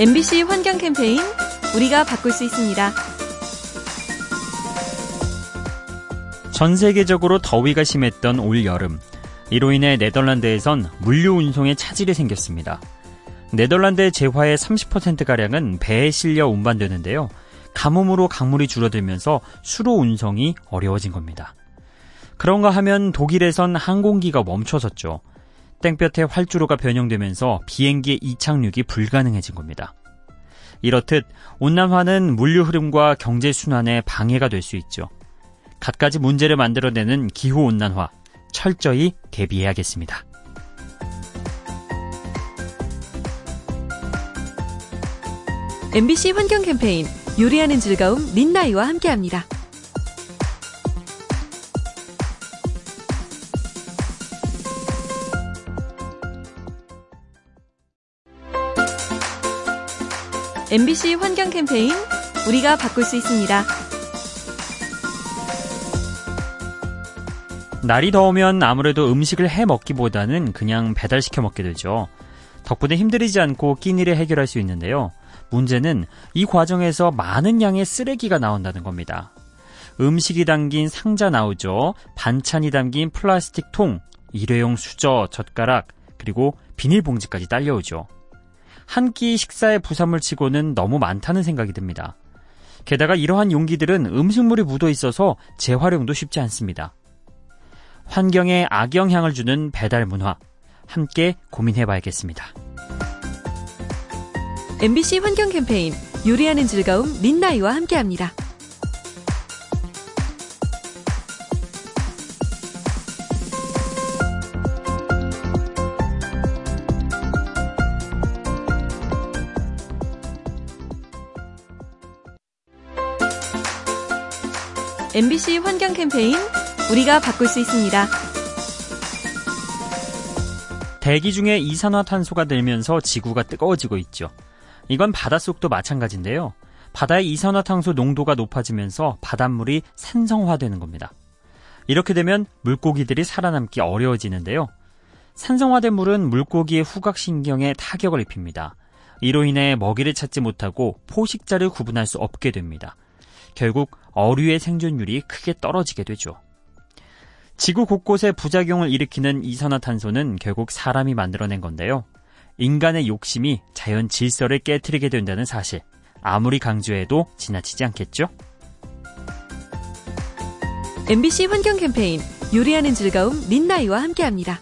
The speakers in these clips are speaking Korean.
MBC 환경 캠페인 우리가 바꿀 수 있습니다. 전 세계적으로 더위가 심했던 올 여름. 이로 인해 네덜란드에선 물류 운송에 차질이 생겼습니다. 네덜란드의 재화의 30%가량은 배에 실려 운반되는데요. 가뭄으로 강물이 줄어들면서 수로 운송이 어려워진 겁니다. 그런가 하면 독일에선 항공기가 멈춰섰죠. 땡볕에 활주로가 변형되면서 비행기의 이착륙이 불가능해진 겁니다. 이렇듯 온난화는 물류 흐름과 경제 순환에 방해가 될 수 있죠. 갖가지 문제를 만들어내는 기후 온난화 철저히 대비해야겠습니다. MBC 환경 캠페인 요리하는 즐거움 민나이와 함께합니다. MBC 환경 캠페인 우리가 바꿀 수 있습니다. 날이 더우면 아무래도 음식을 해 먹기보다는 그냥 배달시켜 먹게 되죠. 덕분에 힘들이지 않고 끼니를 해결할 수 있는데요. 문제는 이 과정에서 많은 양의 쓰레기가 나온다는 겁니다. 음식이 담긴 상자 나오죠. 반찬이 담긴 플라스틱 통, 일회용 수저, 젓가락, 그리고 비닐봉지까지 딸려오죠. 한 끼 식사의 부산물 치고는 너무 많다는 생각이 듭니다. 게다가 이러한 용기들은 음식물이 묻어 있어서 재활용도 쉽지 않습니다. 환경에 악영향을 주는 배달 문화 함께 고민해 봐야겠습니다. MBC 환경 캠페인 요리하는 즐거움 민나이와 함께합니다. MBC 환경 캠페인 우리가 바꿀 수 있습니다. 대기 중에 이산화탄소가 늘면서 지구가 뜨거워지고 있죠. 이건 바닷속도 마찬가지인데요. 바다의 이산화탄소 농도가 높아지면서 바닷물이 산성화되는 겁니다. 이렇게 되면 물고기들이 살아남기 어려워지는데요. 산성화된 물은 물고기의 후각신경에 타격을 입힙니다. 이로 인해 먹이를 찾지 못하고 포식자를 구분할 수 없게 됩니다. 결국 어류의 생존율이 크게 떨어지게 되죠. 지구 곳곳에 부작용을 일으키는 이산화탄소는 결국 사람이 만들어낸 건데요. 인간의 욕심이 자연 질서를 깨뜨리게 된다는 사실. 아무리 강조해도 지나치지 않겠죠? MBC 환경 캠페인 요리하는 즐거움 민나이와 함께합니다.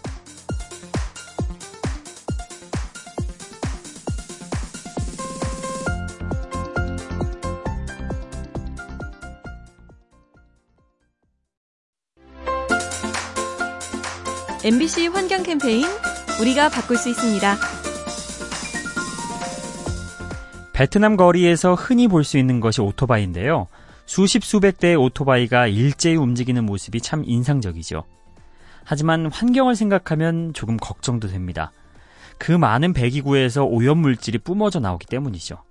MBC 환경 캠페인 우리가 바꿀 수 있습니다. 베트남 거리에서 흔히 볼 수 있는 것이 오토바이인데요. 수십 수백 대의 오토바이가 일제히 움직이는 모습이 참 인상적이죠. 하지만 환경을 생각하면 조금 걱정도 됩니다. 그 많은 배기구에서 오염물질이 뿜어져 나오기 때문이죠.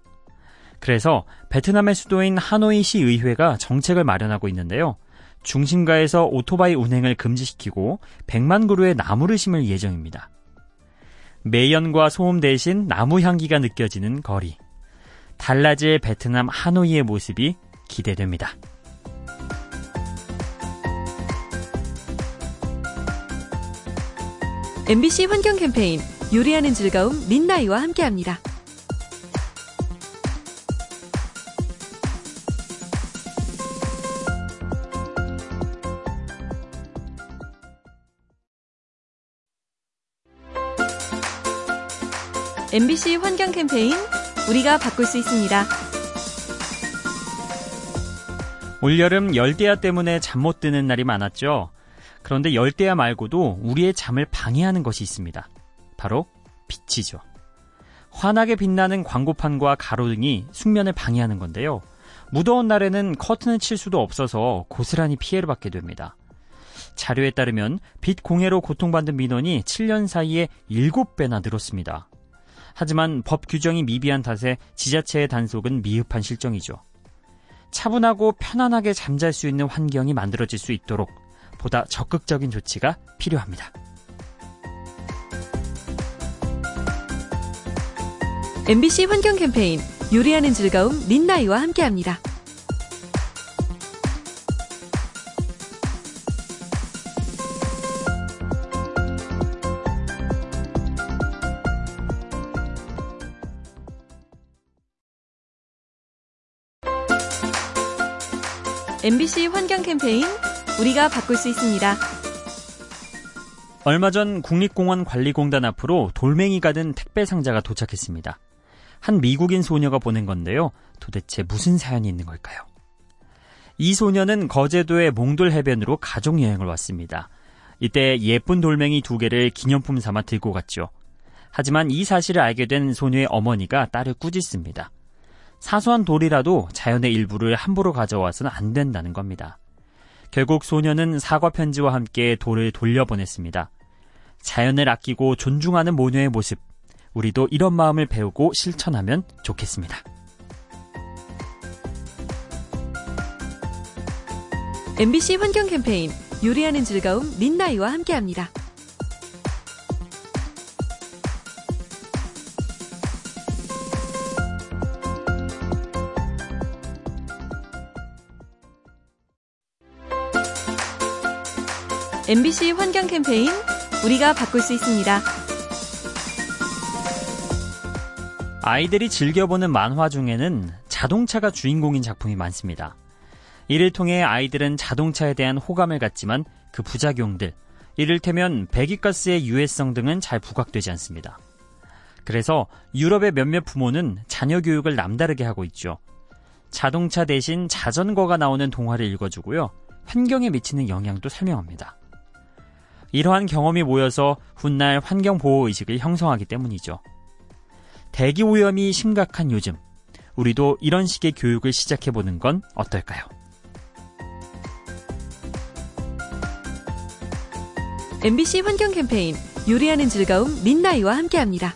그래서 베트남의 수도인 하노이 시 의회가 정책을 마련하고 있는데요. 중심가에서 오토바이 운행을 금지시키고 100만 그루의 나무를 심을 예정입니다. 매연과 소음 대신 나무 향기가 느껴지는 거리. 달라질 베트남 하노이의 모습이 기대됩니다. MBC 환경 캠페인 요리하는 즐거움 민나이와 함께합니다. MBC 환경 캠페인 우리가 바꿀 수 있습니다. 올여름 열대야 때문에 잠 못 드는 날이 많았죠. 그런데 열대야 말고도 우리의 잠을 방해하는 것이 있습니다. 바로 빛이죠. 환하게 빛나는 광고판과 가로등이 숙면을 방해하는 건데요. 무더운 날에는 커튼을 칠 수도 없어서 고스란히 피해를 받게 됩니다. 자료에 따르면 빛 공해로 고통받는 민원이 7년 사이에 7배나 늘었습니다. 하지만 법 규정이 미비한 탓에 지자체의 단속은 미흡한 실정이죠. 차분하고 편안하게 잠잘 수 있는 환경이 만들어질 수 있도록 보다 적극적인 조치가 필요합니다. MBC 환경 캠페인 요리하는 즐거움 린나이와 함께합니다. MBC 환경 캠페인 우리가 바꿀 수 있습니다. 얼마 전 국립공원 관리공단 앞으로 돌멩이가 든 택배 상자가 도착했습니다. 한 미국인 소녀가 보낸 건데요. 도대체 무슨 사연이 있는 걸까요? 이 소녀는 거제도의 몽돌 해변으로 가족 여행을 왔습니다. 이때 예쁜 돌멩이 두 개를 기념품 삼아 들고 갔죠. 하지만 이 사실을 알게 된 소녀의 어머니가 딸을 꾸짖습니다. 사소한 돌이라도 자연의 일부를 함부로 가져와서는 안 된다는 겁니다. 결국 소녀는 사과 편지와 함께 돌을 돌려보냈습니다. 자연을 아끼고 존중하는 모녀의 모습, 우리도 이런 마음을 배우고 실천하면 좋겠습니다. MBC 환경 캠페인 요리하는 즐거움 린나이와 함께합니다. MBC 환경 캠페인 우리가 바꿀 수 있습니다. 아이들이 즐겨보는 만화 중에는 자동차가 주인공인 작품이 많습니다. 이를 통해 아이들은 자동차에 대한 호감을 갖지만 그 부작용들, 이를테면 배기가스의 유해성 등은 잘 부각되지 않습니다. 그래서 유럽의 몇몇 부모는 자녀 교육을 남다르게 하고 있죠. 자동차 대신 자전거가 나오는 동화를 읽어주고요. 환경에 미치는 영향도 설명합니다. 이러한 경험이 모여서 훗날 환경보호 의식을 형성하기 때문이죠. 대기 오염이 심각한 요즘, 우리도 이런 식의 교육을 시작해보는 건 어떨까요? MBC 환경 캠페인 요리하는 즐거움 린나이와 함께합니다.